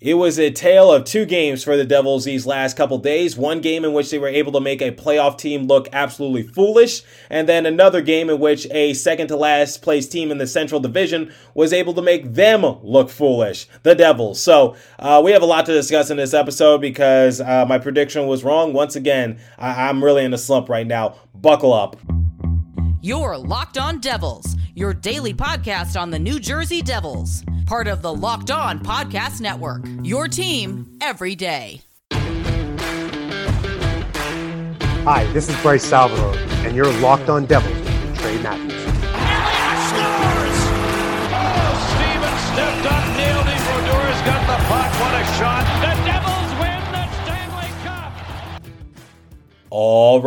It was a tale of two games for the Devils these last couple days. One game in which they were able to make a playoff team look absolutely foolish, and then another game in which a second to last place team in the Central Division was able to make them look foolish, the Devils. So uh, we have a lot to discuss in this episode because uh, my prediction was wrong. Once again, I- I'm really in a slump right now. Buckle up. You're Locked On Devils, your daily podcast on the New Jersey Devils, part of the Locked On Podcast Network. Your team every day. Hi, this is Bryce Salvador, and you're Locked On Devils with Trey Matthews.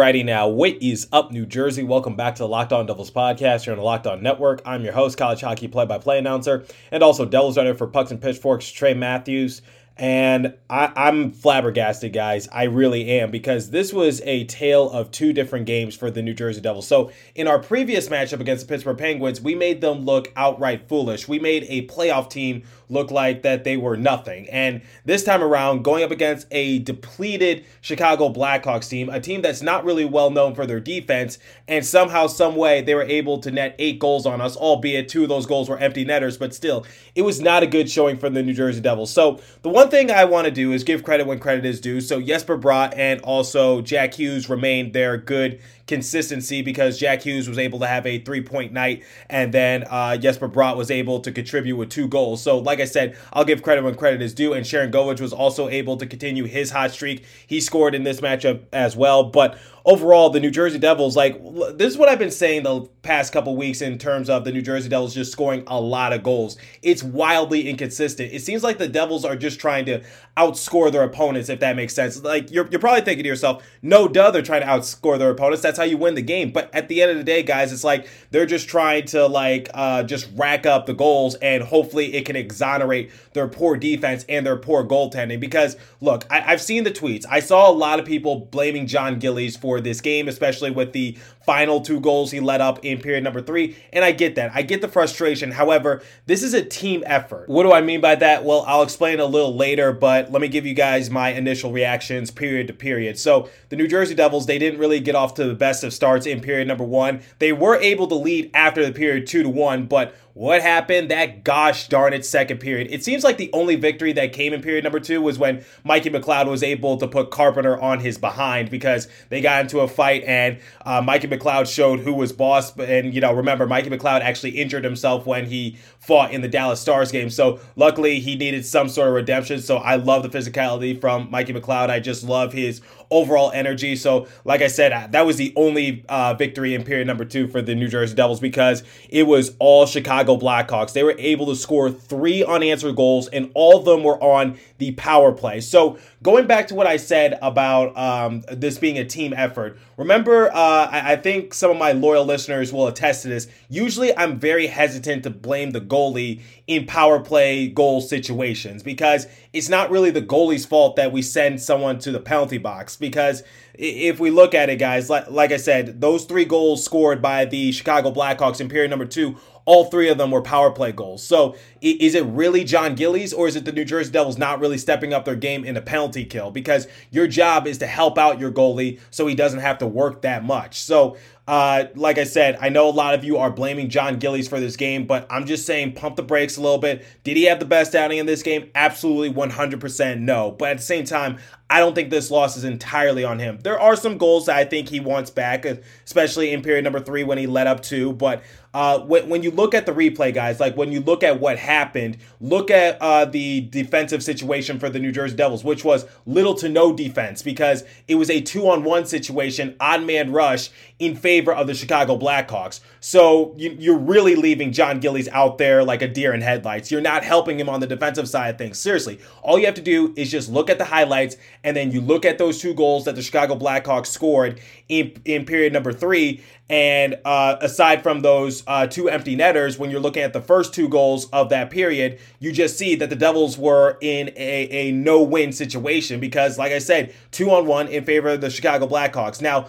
Alrighty now, what is up, New Jersey? Welcome back to the Locked On Devils podcast here on the Locked On Network. I'm your host, college hockey play-by-play announcer, and also Devils writer for Pucks and Pitchforks, Trey Matthews. And I, I'm flabbergasted, guys. I really am because this was a tale of two different games for the New Jersey Devils. So, in our previous matchup against the Pittsburgh Penguins, we made them look outright foolish. We made a playoff team look like that they were nothing. And this time around, going up against a depleted Chicago Blackhawks team, a team that's not really well known for their defense, and somehow, some way, they were able to net eight goals on us, albeit two of those goals were empty netters, but still, it was not a good showing from the New Jersey Devils. So, the one thing I want to do is give credit when credit is due. So, Jesper Bratt and also Jack Hughes remained their good consistency because Jack Hughes was able to have a three point night and then uh, Jesper Bratt was able to contribute with two goals. So, like I said, I'll give credit when credit is due. And Sharangovich was also able to continue his hot streak. He scored in this matchup as well. But overall, the New Jersey Devils, like, this is what I've been saying the past couple weeks in terms of the New Jersey Devils just scoring a lot of goals. It's wildly inconsistent. It seems like the Devils are just trying to outscore their opponents, if that makes sense. Like, you're, you're probably thinking to yourself, no duh, they're trying to outscore their opponents. That's how you win the game. But at the end of the day, guys, it's like they're just trying to, like, uh, just rack up the goals and hopefully it can exonerate their poor defense and their poor goaltending. Because, look, I, I've seen the tweets. I saw a lot of people blaming Jon Gillies for this game, especially with the final two goals he let up in period number three. And I get that. I get the frustration. However, this is a team effort. What do I mean by that? Well, I'll explain a little later, but let me give you guys my initial reactions period to period. So, the New Jersey Devils, they didn't really get off to the best of starts in period number one. They were able to lead after the period two to one, but what happened that gosh darn it second period? It seems like the only victory that came in period number two was when Mikey McLeod was able to put Carpenter on his behind because they got into a fight and uh, Mikey McLeod showed who was boss. And, you know, remember, Mikey McLeod actually injured himself when he fought in the Dallas Stars game. So luckily he needed some sort of redemption. So I love the physicality from Mikey McLeod. I just love his overall energy. So, like I said, that was the only uh, victory in period number two for the New Jersey Devils because it was all Chicago Blackhawks. They were able to score three unanswered goals, and all of them were on the power play. So, going back to what I said about um, this being a team effort, remember, uh, I, I think some of my loyal listeners will attest to this. Usually, I'm very hesitant to blame the goalie in power play goal situations because it's not really the goalie's fault that we send someone to the penalty box because if we look at it guys like, like i said those three goals scored by the chicago blackhawks in period number two all three of them were power play goals. So is it really Jon Gillies or is it the New Jersey Devils not really stepping up their game in a penalty kill? Because your job is to help out your goalie so he doesn't have to work that much. So uh, like I said, I know a lot of you are blaming Jon Gillies for this game, but I'm just saying pump the brakes a little bit. Did he have the best outing in this game? Absolutely 100% no. But at the same time, I don't think this loss is entirely on him. There are some goals that I think he wants back, especially in period number three when he led up two. But uh, when, when you look at the replay, guys, like when you look at what happened, look at uh, the defensive situation for the New Jersey Devils, which was little to no defense because it was a two on one situation, odd man rush in favor of the Chicago Blackhawks. So you, you're really leaving Jon Gillies out there like a deer in headlights. You're not helping him on the defensive side of things. Seriously, all you have to do is just look at the highlights and then you look at those two goals that the Chicago Blackhawks scored in, in period number three. And uh, aside from those uh, two empty netters, when you're looking at the first two goals of that period, you just see that the Devils were in a, a no win situation because, like I said, two on one in favor of the Chicago Blackhawks. Now,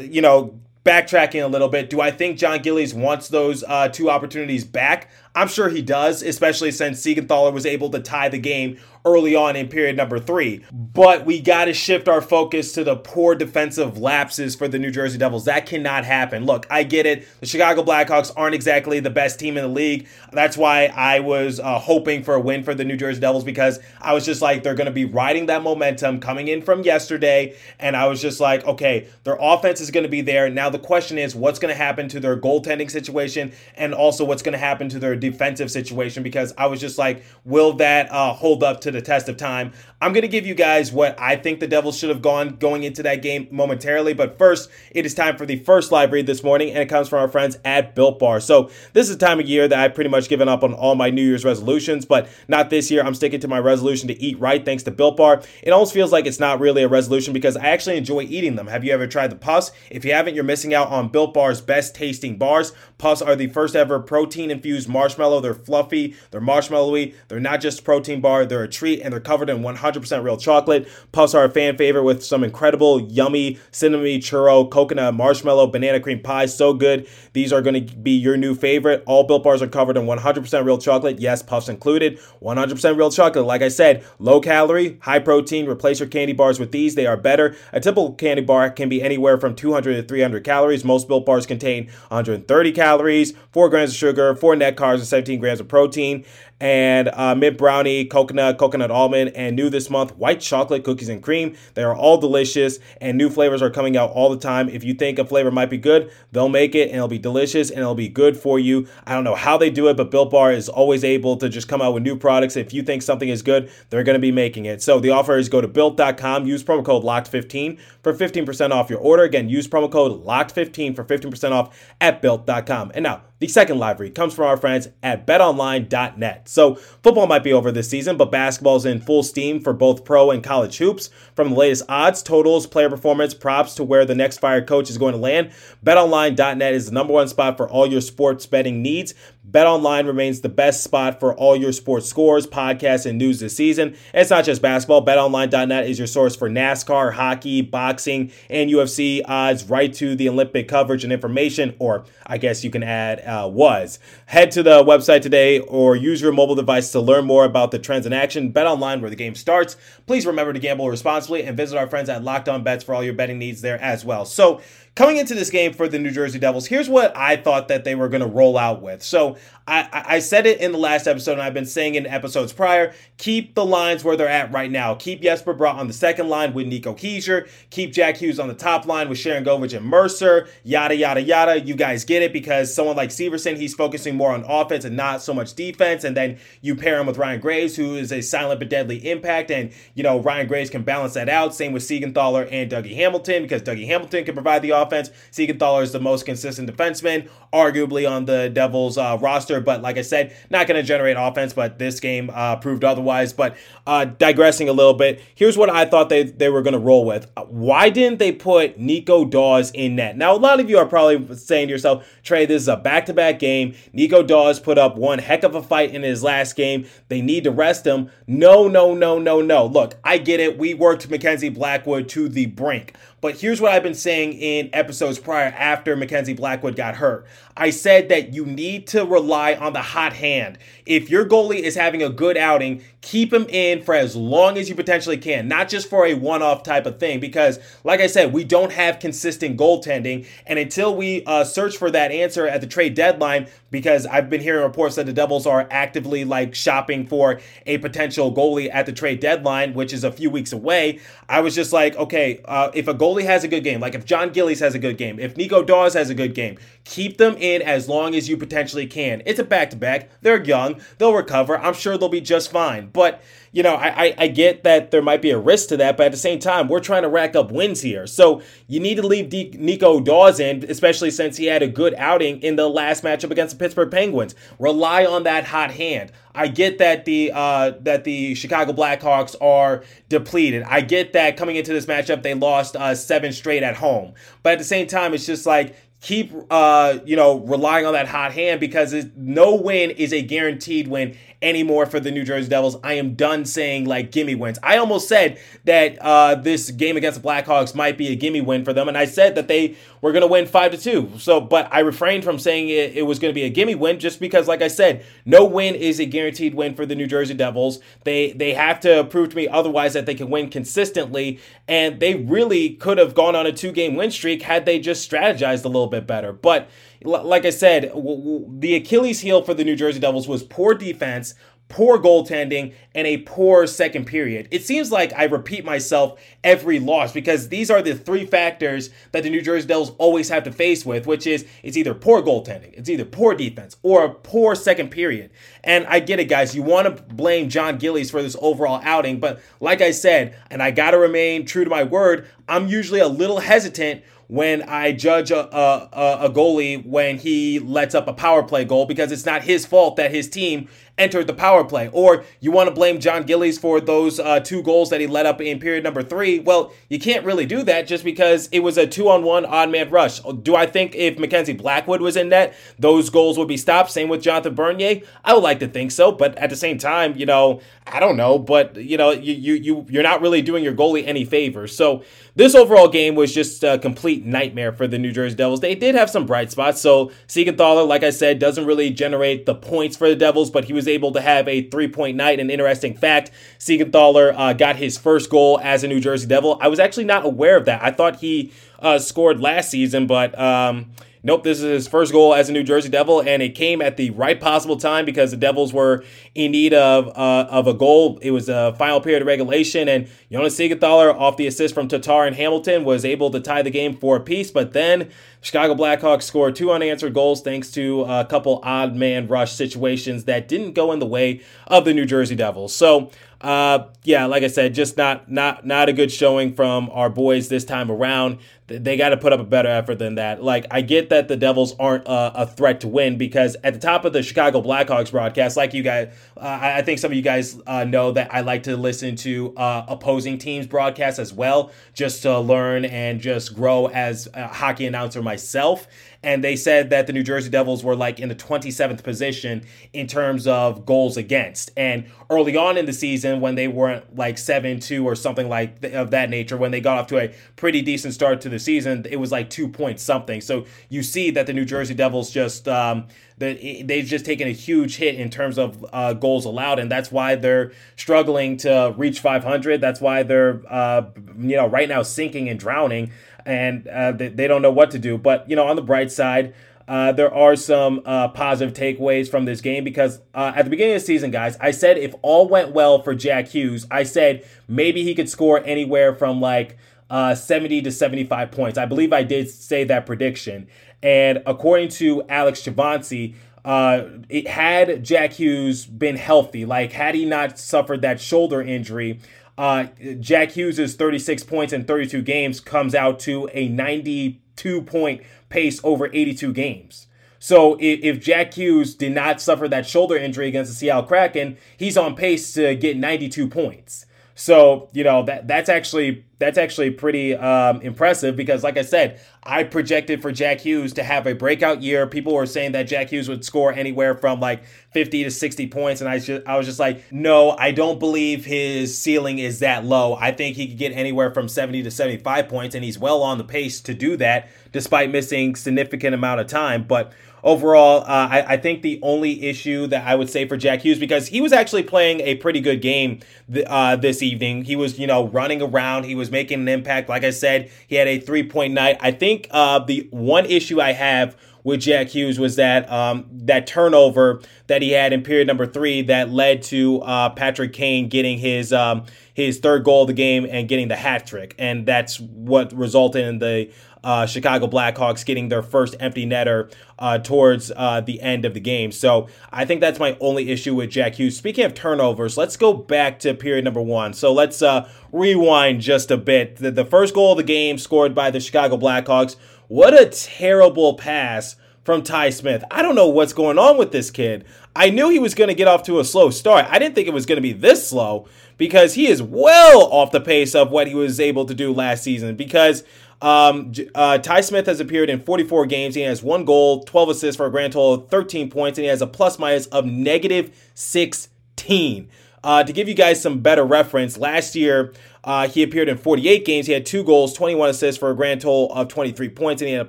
you know, backtracking a little bit, do I think Jon Gillies wants those uh, two opportunities back? I'm sure he does, especially since Siegenthaler was able to tie the game early on in period number three. But we got to shift our focus to the poor defensive lapses for the New Jersey Devils. That cannot happen. Look, I get it. The Chicago Blackhawks aren't exactly the best team in the league. That's why I was uh, hoping for a win for the New Jersey Devils because I was just like, they're going to be riding that momentum coming in from yesterday. And I was just like, okay, their offense is going to be there. Now the question is, what's going to happen to their goaltending situation and also what's going to happen to their defensive situation? Because I was just like, will that uh, hold up to the test of time. I'm going to give you guys what I think the Devils should have gone going into that game momentarily. But first, it is time for the first live read this morning, and it comes from our friends at Built Bar. So this is the time of year that I've pretty much given up on all my New Year's resolutions, but not this year. I'm sticking to my resolution to eat right thanks to Built Bar. It almost feels like it's not really a resolution because I actually enjoy eating them. Have you ever tried the Puffs? If you haven't, you're missing out on Built Bar's best tasting bars. Puffs are the first ever protein infused marshmallow. They're fluffy, they're marshmallowy, they're not just a protein bar, they're a treat, and they're covered in 100% real chocolate. Puffs are a fan favorite with some incredible, yummy cinnamon churro, coconut, marshmallow, banana cream pie. So good. These are going to be your new favorite. All Built Bars are covered in 100% real chocolate. Yes, Puffs included. 100% real chocolate. Like I said, low calorie, high protein. Replace your candy bars with these. They are better. A typical candy bar can be anywhere from 200 to 300 calories. Most Built Bars contain 130 calories, 4 grams of sugar, 4 net carbs, and 17 grams of protein and uh, mint brownie, coconut, coconut almond, and new this month, white chocolate cookies and cream. They are all delicious, and new flavors are coming out all the time. If you think a flavor might be good, they'll make it, and it'll be delicious, and it'll be good for you. I don't know how they do it, but Built Bar is always able to just come out with new products. If you think something is good, they're going to be making it. So the offer is go to built.com, use promo code LOCKED15 for 15% off your order. Again, use promo code LOCKED15 for 15% off at built.com. And now, the second live read comes from our friends at betonline.net. So, football might be over this season, but basketball's in full steam for both pro and college hoops. From the latest odds, totals, player performance, props to where the next fired coach is going to land, betonline.net is the number one spot for all your sports betting needs. BetOnline remains the best spot for all your sports scores, podcasts, and news this season. It's not just basketball. BetOnline.net is your source for NASCAR, hockey, boxing, and UFC odds, right to the Olympic coverage and information, or I guess you can add uh, was. Head to the website today or use your mobile device to learn more about the trends in action. BetOnline, where the game starts. Please remember to gamble responsibly and visit our friends at Locked On Bets for all your betting needs there as well. So, coming into this game for the New Jersey Devils, here's what I thought that they were going to roll out with. So I, I said it in the last episode, and I've been saying in episodes prior. Keep the lines where they're at right now. Keep Jesper Bratt on the second line with Nico Hischier. Keep Jack Hughes on the top line with Sharangovich and Mercer. Yada yada yada. You guys get it because someone like Severson, he's focusing more on offense and not so much defense. And then you pair him with Ryan Graves, who is a silent but deadly impact, and you know Ryan Graves can balance that out. Same with Siegenthaler and Dougie Hamilton because Dougie Hamilton can provide the offense. Siegenthaler is the most consistent defenseman, arguably on the Devils uh, roster but like I said, not going to generate offense. But this game uh, proved otherwise. But uh, digressing a little bit, here's what I thought they, they were going to roll with. Why didn't they put Nico Daws in net? Now, a lot of you are probably saying to yourself, Trey, this is a back to back game. Nico Daws put up one heck of a fight in his last game. They need to rest him. No, no, no, no, no. Look, I get it. We worked Mackenzie Blackwood to the brink. But here's what I've been saying in episodes prior after Mackenzie Blackwood got hurt. I said that you need to rely on the hot hand. If your goalie is having a good outing, keep him in for as long as you potentially can, not just for a one off type of thing. Because, like I said, we don't have consistent goaltending. And until we uh, search for that answer at the trade deadline, because I've been hearing reports that the Devils are actively like shopping for a potential goalie at the trade deadline, which is a few weeks away. I was just like, okay, uh, if a goalie has a good game, like if Jon Gillies has a good game, if Nico Daws has a good game, keep them in as long as you potentially can. It's a back to back. They're young. They'll recover. I'm sure they'll be just fine. But you know, I, I, I get that there might be a risk to that, but at the same time, we're trying to rack up wins here. So you need to leave Nico Daws in, especially since he had a good outing in the last matchup against the Pittsburgh Penguins. Rely on that hot hand. I get that the uh, that the Chicago Blackhawks are depleted. I get that coming into this matchup they lost uh, seven straight at home, but at the same time, it's just like keep uh you know relying on that hot hand because no win is a guaranteed win anymore for the New Jersey Devils. I am done saying like gimme wins. I almost said that uh, this game against the Blackhawks might be a gimme win for them, and I said that they were going to win five to two. So, but I refrained from saying it, it was going to be a gimme win just because, like I said, no win is a guaranteed win for the New Jersey Devils. They they have to prove to me otherwise that they can win consistently, and they really could have gone on a two game win streak had they just strategized a little bit better. But like I said, the Achilles heel for the New Jersey Devils was poor defense, poor goaltending, and a poor second period. It seems like I repeat myself every loss because these are the three factors that the New Jersey Devils always have to face with, which is it's either poor goaltending, it's either poor defense, or a poor second period. And I get it, guys. You want to blame Jon Gillies for this overall outing, but like I said, and I got to remain true to my word, I'm usually a little hesitant when I judge a, a, a, goalie when he lets up a power play goal because it's not his fault that his team entered the power play. Or you want to blame Jon Gillies for those uh, two goals that he let up in period number three. Well, you can't really do that just because it was a two on one odd man rush. Do I think if Mackenzie Blackwood was in net, those goals would be stopped? Same with Jonathan Bernier. I would like to think so, but at the same time, you know, I don't know, but you know, you you you you're not really doing your goalie any favors. So this overall game was just a complete nightmare for the New Jersey Devils. They did have some bright spots. So Siegenthaler, like I said, doesn't really generate the points for the Devils, but he was able to have a three point night. An interesting fact: Siegenthaler uh, got his first goal as a New Jersey Devil. I was actually not aware of that. I thought he uh, scored last season, but. Um, Nope, this is his first goal as a New Jersey Devil, and it came at the right possible time because the Devils were in need of uh, of a goal. It was a final period of regulation, and Jonas Siegenthaler, off the assist from Tatar and Hamilton, was able to tie the game for a piece. But then Chicago Blackhawks scored two unanswered goals thanks to a couple odd man rush situations that didn't go in the way of the New Jersey Devils. So uh, yeah, like I said, just not not not a good showing from our boys this time around. They got to put up a better effort than that. Like I get that the Devils aren't a, a threat to win because at the top of the Chicago Blackhawks broadcast, like you guys, uh, I think some of you guys uh, know that I like to listen to uh, opposing teams broadcasts as well, just to learn and just grow as a hockey announcer myself and they said that the New Jersey Devils were like in the 27th position in terms of goals against. And early on in the season, when they weren't like 7 2 or something like th- of that nature, when they got off to a pretty decent start to the season, it was like two points something. So you see that the New Jersey Devils just. Um, they've just taken a huge hit in terms of uh, goals allowed, and that's why they're struggling to reach 500. That's why they're, uh, you know, right now sinking and drowning and uh, they, they don't know what to do. But, you know, on the bright side, uh, there are some uh, positive takeaways from this game because uh, at the beginning of the season, guys, I said if all went well for Jack Hughes, I said maybe he could score anywhere from like uh, 70 to 75 points. I believe I did say that prediction. And according to Alex Chauvancy, uh, it had Jack Hughes been healthy, like had he not suffered that shoulder injury, uh, Jack Hughes' 36 points in 32 games comes out to a 92 point pace over 82 games. So if, if Jack Hughes did not suffer that shoulder injury against the Seattle Kraken, he's on pace to get 92 points. So you know that that's actually that's actually pretty um, impressive because, like I said, I projected for Jack Hughes to have a breakout year. People were saying that Jack Hughes would score anywhere from like 50 to 60 points, and I just I was just like, no, I don't believe his ceiling is that low. I think he could get anywhere from 70 to 75 points, and he's well on the pace to do that despite missing significant amount of time. But overall, uh, I, I, think the only issue that I would say for Jack Hughes, because he was actually playing a pretty good game th- uh, this evening. He was, you know, running around. He was making an impact. Like I said, he had a three point night. I think uh, the one issue I have with Jack Hughes was that um, that turnover that he had in period number three that led to uh, Patrick Kane getting his um, his third goal of the game and getting the hat trick, and that's what resulted in the uh, Chicago Blackhawks getting their first empty netter uh, towards uh, the end of the game. So I think that's my only issue with Jack Hughes. Speaking of turnovers, let's go back to period number one. So let's uh, rewind just a bit. The, the first goal of the game scored by the Chicago Blackhawks. What a terrible pass from Ty Smith. I don't know what's going on with this kid. I knew he was going to get off to a slow start. I didn't think it was going to be this slow because he is well off the pace of what he was able to do last season. Because um, uh, Ty Smith has appeared in 44 games. He has one goal, 12 assists for a grand total of 13 points, and he has a plus minus of negative 16. Uh, to give you guys some better reference, last year uh, he appeared in 48 games. He had two goals, 21 assists for a grand total of 23 points, and he had a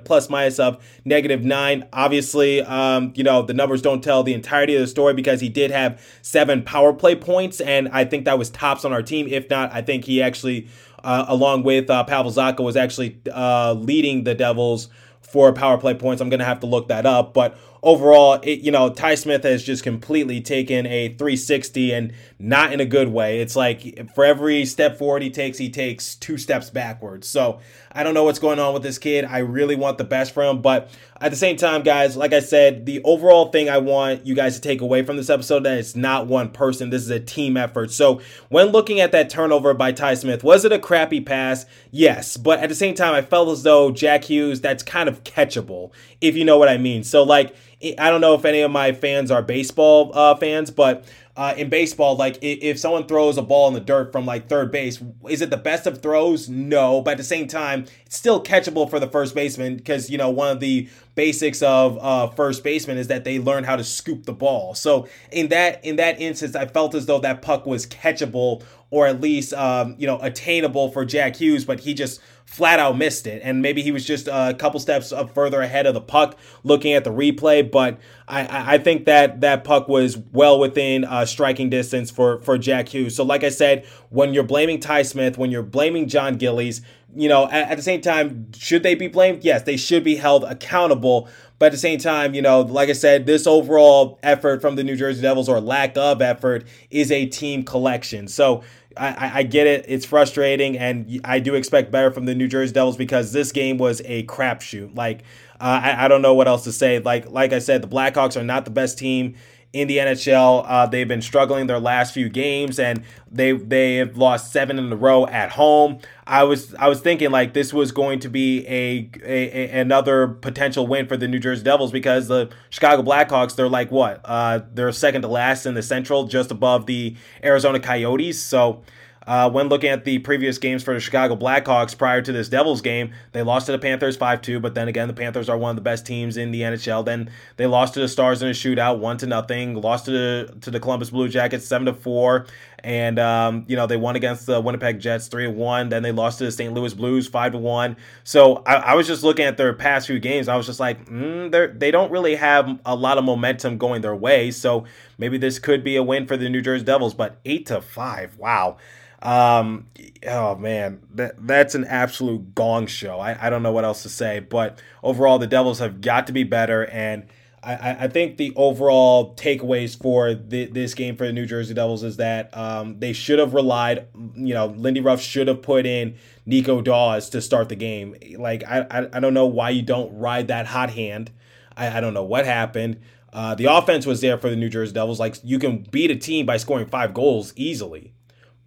plus minus of negative nine. Obviously, um, you know, the numbers don't tell the entirety of the story because he did have seven power play points, and I think that was tops on our team. If not, I think he actually, uh, along with uh, Pavel Zacha, was actually uh, leading the Devils for power play points. I'm going to have to look that up. But overall, it, you know, Ty Smith has just completely taken a 360 and not in a good way. It's like for every step forward he takes, he takes two steps backwards. So I don't know what's going on with this kid. I really want the best for him. But at the same time, guys, like I said, the overall thing I want you guys to take away from this episode that it's not one person. This is a team effort. So when looking at that turnover by Ty Smith, was it a crappy pass? Yes. But at the same time, I felt as though Jack Hughes, that's kind of catchable, if you know what I mean. So like I don't know if any of my fans are baseball uh, fans, but uh, in baseball, like if someone throws a ball in the dirt from like third base, is it the best of throws? No, but at the same time, it's still catchable for the first baseman because you know one of the basics of uh, first baseman is that they learn how to scoop the ball. So in that in that instance, I felt as though that puck was catchable or at least um, you know attainable for Jack Hughes, but he just flat out missed it. And maybe he was just a couple steps up further ahead of the puck looking at the replay. But I, I think that that puck was well within uh, striking distance for, for Jack Hughes. So, like I said, when you're blaming Ty Smith, when you're blaming Jon Gillies, you know, at, at the same time, should they be blamed? Yes, they should be held accountable. But at the same time, you know, like I said, this overall effort from the New Jersey Devils or lack of effort is a team collection. So I, I get it. It's frustrating, and I do expect better from the New Jersey Devils because this game was a crapshoot. Like, uh, I, I don't know what else to say. Like, like I said, the Blackhawks are not the best team in the NHL. Uh, they've been struggling their last few games, and they they have lost seven in a row at home. I was I was thinking like this was going to be a, a, a, another potential win for the New Jersey Devils because the Chicago Blackhawks they're like what uh, they're second to last in the Central, just above the Arizona Coyotes. So uh, when looking at the previous games for the Chicago Blackhawks prior to this Devils game, they lost to the Panthers 5 2, but then again, the Panthers are one of the best teams in the NHL. Then they lost to the Stars in a shootout, 1 to nothing, lost to the, to the Columbus Blue Jackets 7 to 4, and, um, you know, they won against the Winnipeg Jets 3 1. Then they lost to the St. Louis Blues 5 to 1. So I, I, was just looking at their past few games. I was just like, mm, they don't really have a lot of momentum going their way. So maybe this could be a win for the New Jersey Devils, but 8 to 5, wow. Um, oh man, that that's an absolute gong show. I, I don't know what else to say, but overall, the Devils have got to be better, and I, I think the overall takeaways for the, this game for the New Jersey Devils is that um, they should have relied, you know, Lindy Ruff should have put in Nico Daws to start the game. Like I, I, I don't know why you don't ride that hot hand. I, I don't know what happened. Uh, the offense was there for the New Jersey Devils. Like you can beat a team by scoring five goals easily.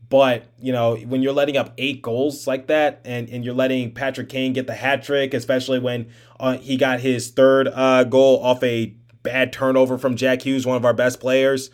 But, you know, when you're letting up eight goals like that and, and you're letting Patrick Kane get the hat trick, especially when uh, he got his third uh, goal off a bad turnover from Jack Hughes, one of our best players.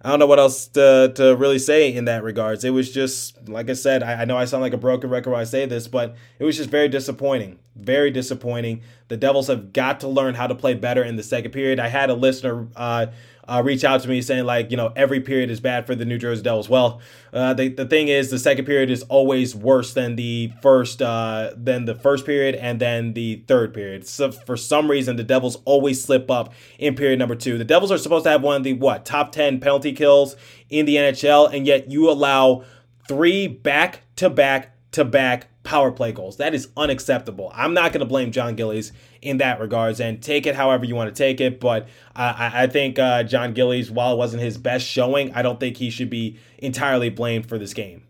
I don't know what else to, to really say in that regards. It was just, like I said, I, I know I sound like a broken record when I say this, but it was just very disappointing. Very disappointing. The Devils have got to learn how to play better in the second period. I had a listener uh, uh, reach out to me saying like, you know, every period is bad for the New Jersey Devils. Well, uh, the, the thing is, the second period is always worse than the first uh, than the first period and then the third period. So for some reason, the Devils always slip up in period number two. The Devils are supposed to have one of the what top ten penalty kills in the NHL, and yet you allow three back to back to back power play goals. That is unacceptable. I'm not going to blame Jon Gillies in that regards and take it however you want to take it. But I, I think uh, Jon Gillies, while it wasn't his best showing, I don't think he should be entirely blamed for this game.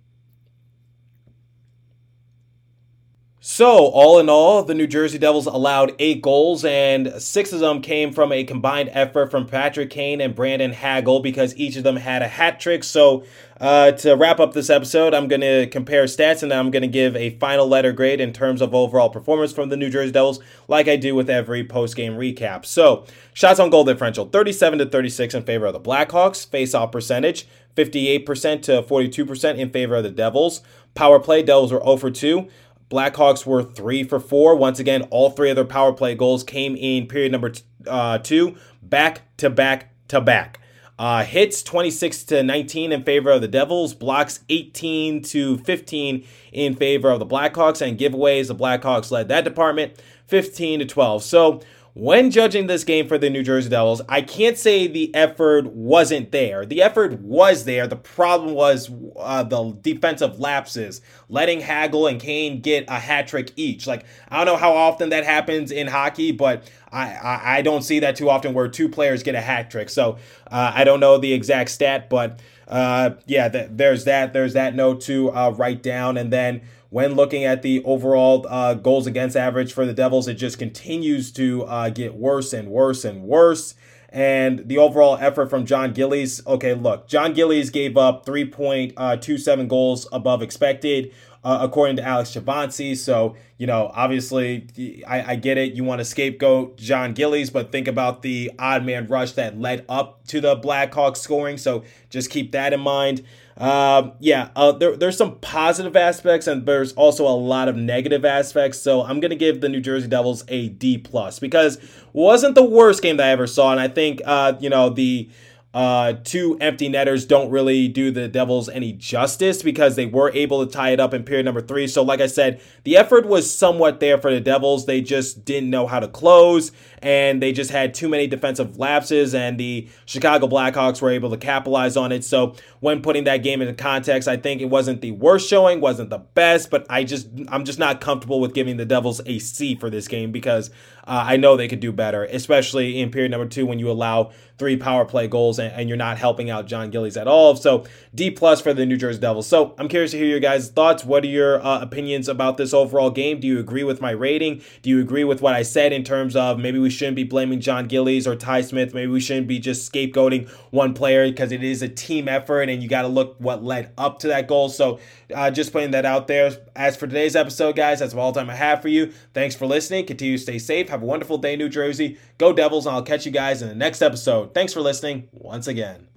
So, all in all, the New Jersey Devils allowed eight goals, and six of them came from a combined effort from Patrick Kane and Brandon Hagel because each of them had a hat trick. So, uh, to wrap up this episode, I'm going to compare stats and I'm going to give a final letter grade in terms of overall performance from the New Jersey Devils, like I do with every post game recap. So, shots on goal differential 37 to 36 in favor of the Blackhawks, face off percentage 58% to 42% in favor of the Devils. Power play, Devils were 0 for 2. Blackhawks were three for four. Once again, all three of their power play goals came in period number uh, two, back to back to back. Uh, hits 26 to 19 in favor of the Devils, blocks 18 to 15 in favor of the Blackhawks, and giveaways. The Blackhawks led that department 15 to 12. So when judging this game for the New Jersey Devils, I can't say the effort wasn't there. The effort was there. The problem was uh, the defensive lapses, letting Hagel and Kane get a hat trick each. Like, I don't know how often that happens in hockey, but I, I, I don't see that too often where two players get a hat trick. So uh, I don't know the exact stat, but uh, yeah, th- there's that. There's that note to uh, write down. And then when looking at the overall uh, goals against average for the Devils, it just continues to uh, get worse and worse and worse. And the overall effort from Jon Gillies. Okay, look, Jon Gillies gave up 3.27 goals above expected, uh, according to Alex Chauvancy. So, you know, obviously, I, I get it. You want to scapegoat Jon Gillies, but think about the odd man rush that led up to the Blackhawks scoring. So just keep that in mind. Um, yeah, uh, there, there's some positive aspects and there's also a lot of negative aspects. So I'm gonna give the New Jersey Devils a D plus because wasn't the worst game that I ever saw, and I think uh, you know the uh, two empty netters don't really do the Devils any justice because they were able to tie it up in period number three. So, like I said, the effort was somewhat there for the Devils. They just didn't know how to close, and they just had too many defensive lapses, and the Chicago Blackhawks were able to capitalize on it. So, when putting that game into context, I think it wasn't the worst showing, wasn't the best, but I just I'm just not comfortable with giving the Devils a C for this game because uh, I know they could do better, especially in period number two when you allow three power play goals and, and you're not helping out Jon Gillies at all. So D plus for the New Jersey Devils. So I'm curious to hear your guys' thoughts. What are your uh, opinions about this overall game? Do you agree with my rating? Do you agree with what I said in terms of maybe we shouldn't be blaming Jon Gillies or Ty Smith? Maybe we shouldn't be just scapegoating one player because it is a team effort and you got to look what led up to that goal. So uh, just putting that out there. As for today's episode, guys, that's all the time I have for you. Thanks for listening. Continue to stay safe. Have a wonderful day, New Jersey. Go Devils, and I'll catch you guys in the next episode. Thanks for listening once again.